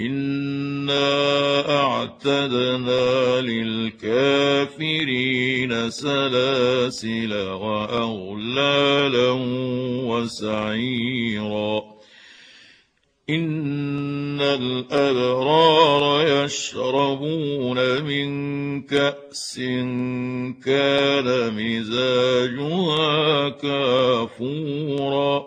انا اعتدنا للكافرين سلاسل واغلالا وسعيرا ان الابرار يشربون من كاس كان مزاجها كافورا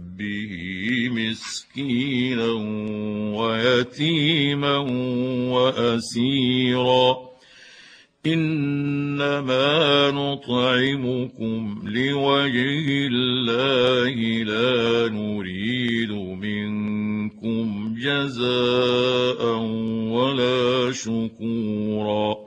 حبه مسكينا ويتيما وأسيرا. إنما نطعمكم لوجه الله لا نريد منكم جزاء ولا شكورا.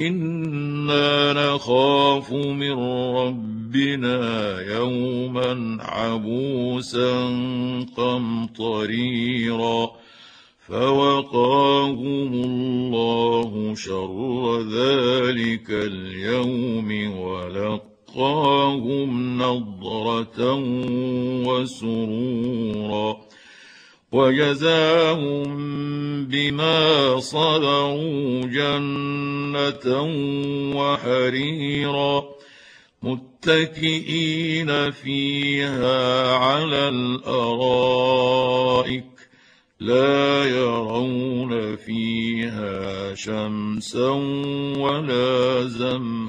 أنا نخاف من ربنا يوما عبوسا قمطريرا فوقاهم الله شر ذلك اليوم ولقاهم نضره وسرورا وجزاهم بما صبروا جنة وحريرا. متكئين فيها على الأرائك لا يرون فيها شمسا ولا زمهريرا.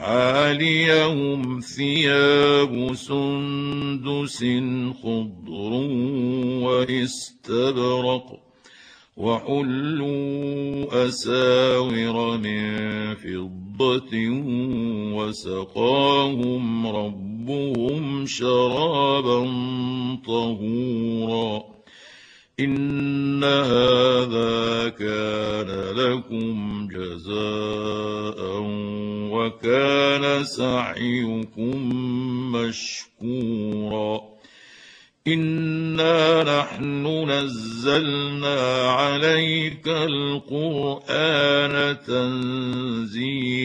عاليهم ثياب سندس خضر واستبرق وحلوا أساور من فضة وسقاهم ربهم شرابا طهورا إن هذا كان لكم جزاء وكان سعيكم مشكورا. انا نحن نزلنا عليك القران تنزيلا.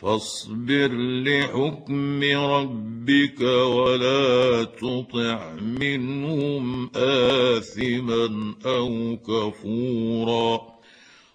فاصبر لحكم ربك ولا تطع منهم اثما أو كفورا.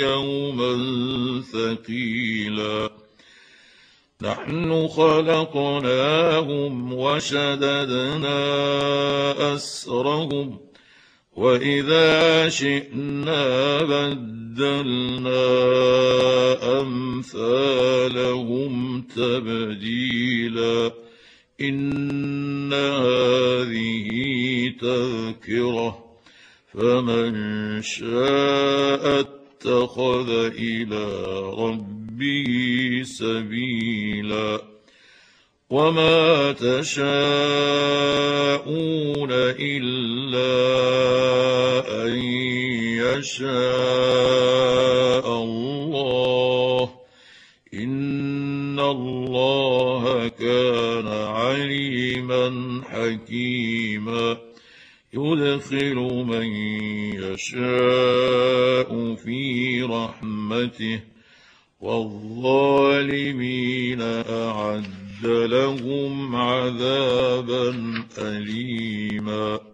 يوما ثقيلا. نحن خلقناهم وشددنا أسرهم وإذا شئنا بدلنا أمثالهم تبديلا. إن هذه تذكرة فمن شاء اتخذ إلى ربه سبيلا. وما تشاءون إلا أن يشاء الله. إن الله كان عليما حكيما. يدخل من في رحمته والظالمين أعد لهم عذابا أليما.